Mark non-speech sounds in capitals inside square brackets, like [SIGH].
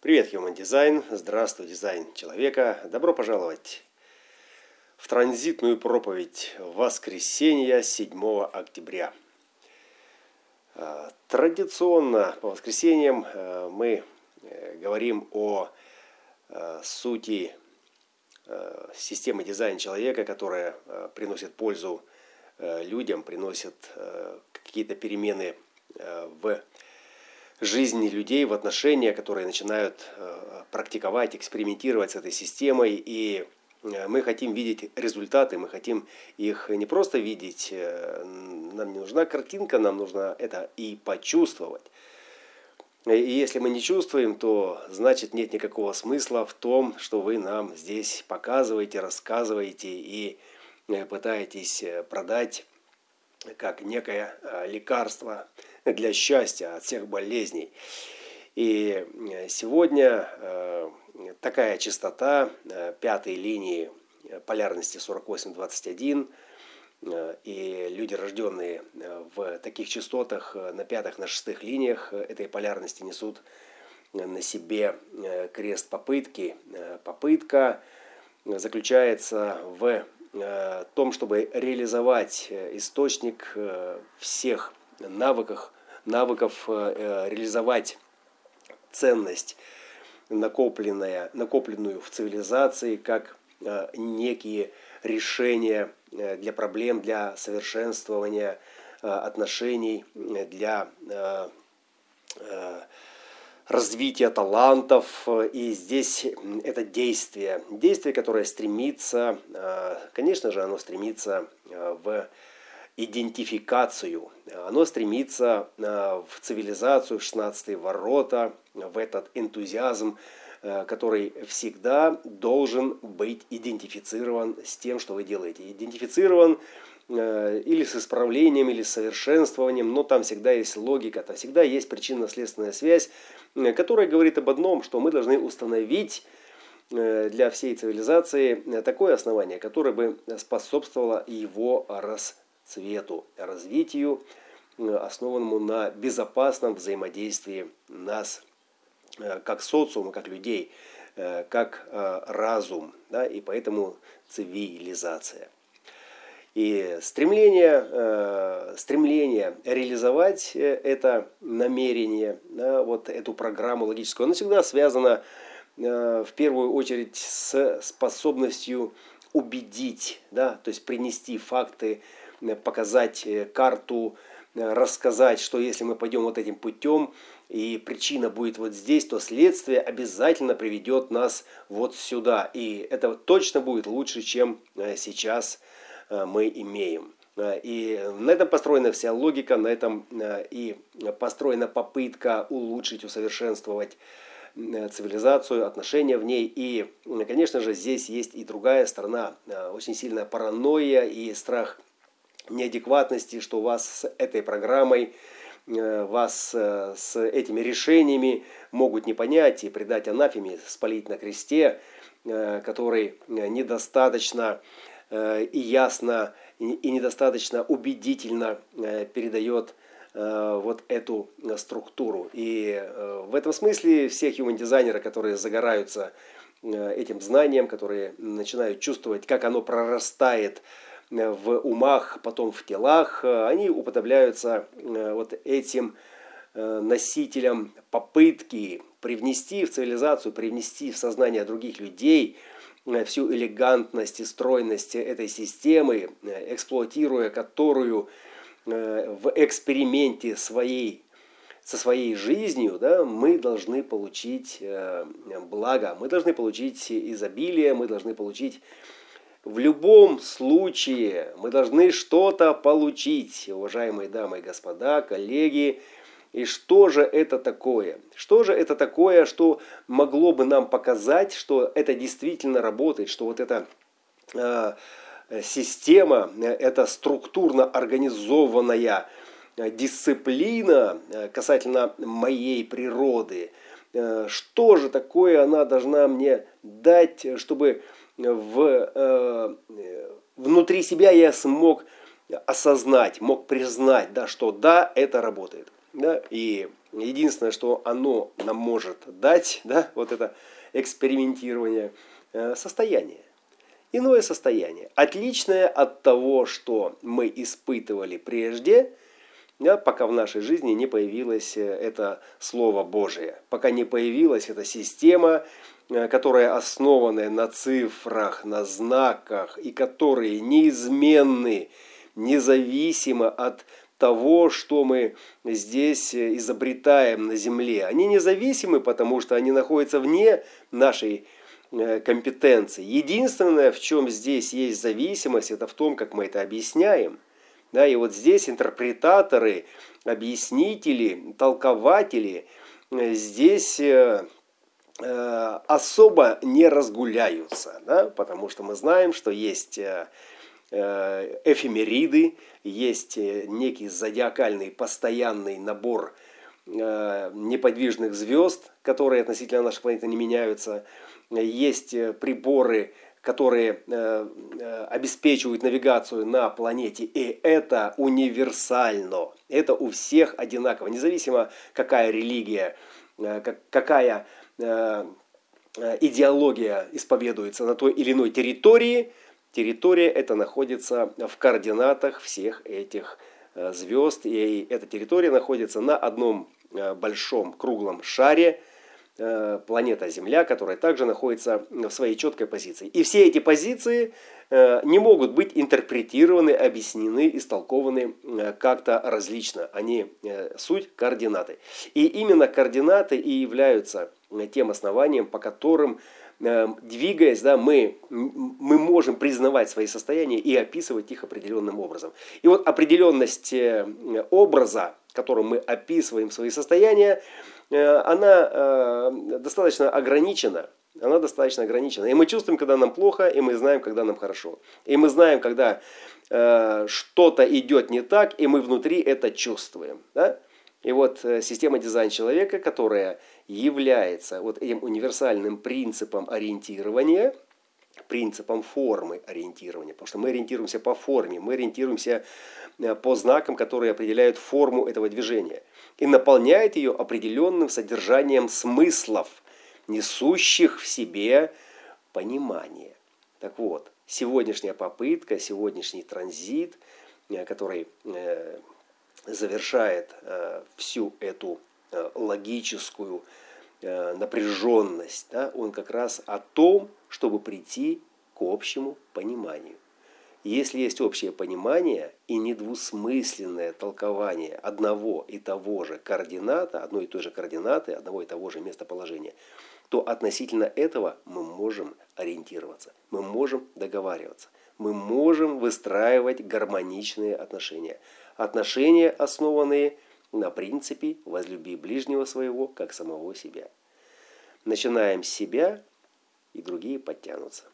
Привет, Human Design. Здравствуй, дизайн человека. Добро пожаловать в транзитную проповедь воскресенья 7 октября. А, традиционно по воскресеньям э, мы э, говорим о э, сути системы дизайна человека, которая приносит пользу людям, приносит какие-то перемены в жизни людей, в отношения, которые начинают э, практиковать, экспериментировать с этой системой. И э, мы хотим видеть результаты, мы хотим их не просто видеть, э, нам не нужна картинка, нам нужно это и почувствовать. И если мы не чувствуем, то значит нет никакого смысла в том, что вы нам здесь показываете, рассказываете и пытаетесь продать как некое лекарство для счастья от всех болезней. И э, сегодня э, такая частота э, пятой линии полярности 4821 и люди, рожденные в таких частотах на пятых, на шестых линиях этой полярности несут на себе крест попытки. Попытка заключается в том, чтобы реализовать источник всех навыков, навыков э, э, реализовать ценность, накопленная, накопленную в цивилизации, как э, некие решения для проблем, для совершенствования отношений, для развития талантов. И здесь это действие. Действие, которое стремится, конечно же, оно стремится в идентификацию. Оно стремится э, в цивилизацию, в 16 ворота, в этот энтузиазм, э, который всегда должен быть идентифицирован с тем, что вы делаете. Идентифицирован э, или с исправлением, или с совершенствованием, но там всегда есть логика, там всегда есть причинно-следственная связь, которая говорит об одном, что мы должны установить для всей цивилизации такое основание, которое бы способствовало его расцвету цвету, развитию, э, основанному на безопасном взаимодействии нас э, как социума, как людей, э, как разум, да, и поэтому цивилизация. И стремление, стремление реализовать это намерение, да, вот эту программу логическую, оно всегда связано в первую очередь с способностью убедить, да, то есть принести факты Э, показать э, карту, э, рассказать, что если мы пойдем вот этим путем, и причина будет вот здесь, то следствие обязательно приведет нас вот сюда. И это точно будет лучше, чем сейчас мы имеем. И на этом построена вся логика, на этом и построена попытка улучшить, усовершенствовать цивилизацию, отношения в ней. И, конечно же, здесь есть и другая сторона, очень сильная паранойя и страх неадекватности, что у вас с этой программой, э, вас э, с этими решениями могут не понять и предать анафеме, спалить на кресте, э, который недостаточно и ясно, и недостаточно убедительно передает вот эту структуру. И в этом смысле все human-дизайнеры, которые загораются этим знанием, которые начинают чувствовать, как оно прорастает в умах, потом в телах, э, они уподобляются э, вот этим э, носителям попытки привнести в цивилизацию, привнести в сознание других людей всю элегантность и стройность этой системы, эксплуатируя которую в эксперименте своей, со своей жизнью, да, мы должны получить благо, мы должны получить изобилие, мы должны получить в любом случае мы должны что-то получить, уважаемые дамы и господа, коллеги. И что же это такое? Что же это такое, что могло бы нам показать, что это действительно работает, что вот эта э, система, эта структурно организованная дисциплина э, касательно моей природы, э, что же такое она должна мне дать, чтобы в, э, внутри себя я смог осознать, мог признать, да, что да, это работает. Да? И единственное, что оно нам может дать, [LAUGHS] да, вот это экспериментирование, э, состояние. Иное состояние, отличное от того, что мы испытывали прежде, пока в нашей жизни не появилось э, это Слово Божие, пока не появилась эта система, э, которая основана на цифрах, на знаках, и которые неизменны, независимо от того, что мы здесь э, изобретаем на Земле. Они независимы, потому что они находятся вне нашей компетенции. Единственное, в чем здесь есть зависимость, это в том, как мы это объясняем. Да, и вот здесь интерпретаторы, объяснители, толкователи э, здесь особо не разгуляются, да, потому что мы знаем, что есть Э, эфемериды, есть э, некий зодиакальный постоянный набор э, неподвижных звезд, которые относительно нашей планеты не меняются. Есть приборы, которые обеспечивают навигацию на планете, и это универсально. Это у всех одинаково, независимо какая религия, какая идеология исповедуется на той или иной территории – территория эта находится в координатах всех этих э, звезд. И эта территория находится на одном э, большом круглом шаре, э, планета Земля, которая также находится в своей четкой позиции. И все эти позиции не могут быть интерпретированы, объяснены, истолкованы как-то различно. Они суть координаты. И именно координаты и являются тем основанием, по которым двигаясь, да, мы, мы можем признавать свои состояния и описывать их определенным образом. И вот определенность э, образа, которым мы описываем свои состояния, э, она э, достаточно ограничена. Она достаточно ограничена. И мы чувствуем, когда нам плохо, и мы знаем, когда нам хорошо. И мы знаем, когда что-то идет не так, и мы внутри это чувствуем. Да? И вот система дизайн человека, которая является вот этим универсальным принципом ориентирования, принципом формы ориентирования. Потому что мы ориентируемся по форме, мы ориентируемся э, по знакам, которые определяют форму этого движения. И наполняет ее определенным содержанием смыслов, несущих в себе понимание. Так вот, сегодняшняя попытка, сегодняшний транзит, э, который э, завершает всю эту логическую напряженность, да, он как раз о том, чтобы прийти к общему пониманию. Если есть общее понимание и недвусмысленное толкование одного и того же координата, одной и той же координаты, одного и того же местоположения, то относительно этого мы можем ориентироваться, мы можем договариваться, мы можем выстраивать гармоничные отношения. Отношения, основанные на принципе «возлюби ближнего своего, как самого себя». Начинаем с себя, и другие подтянутся.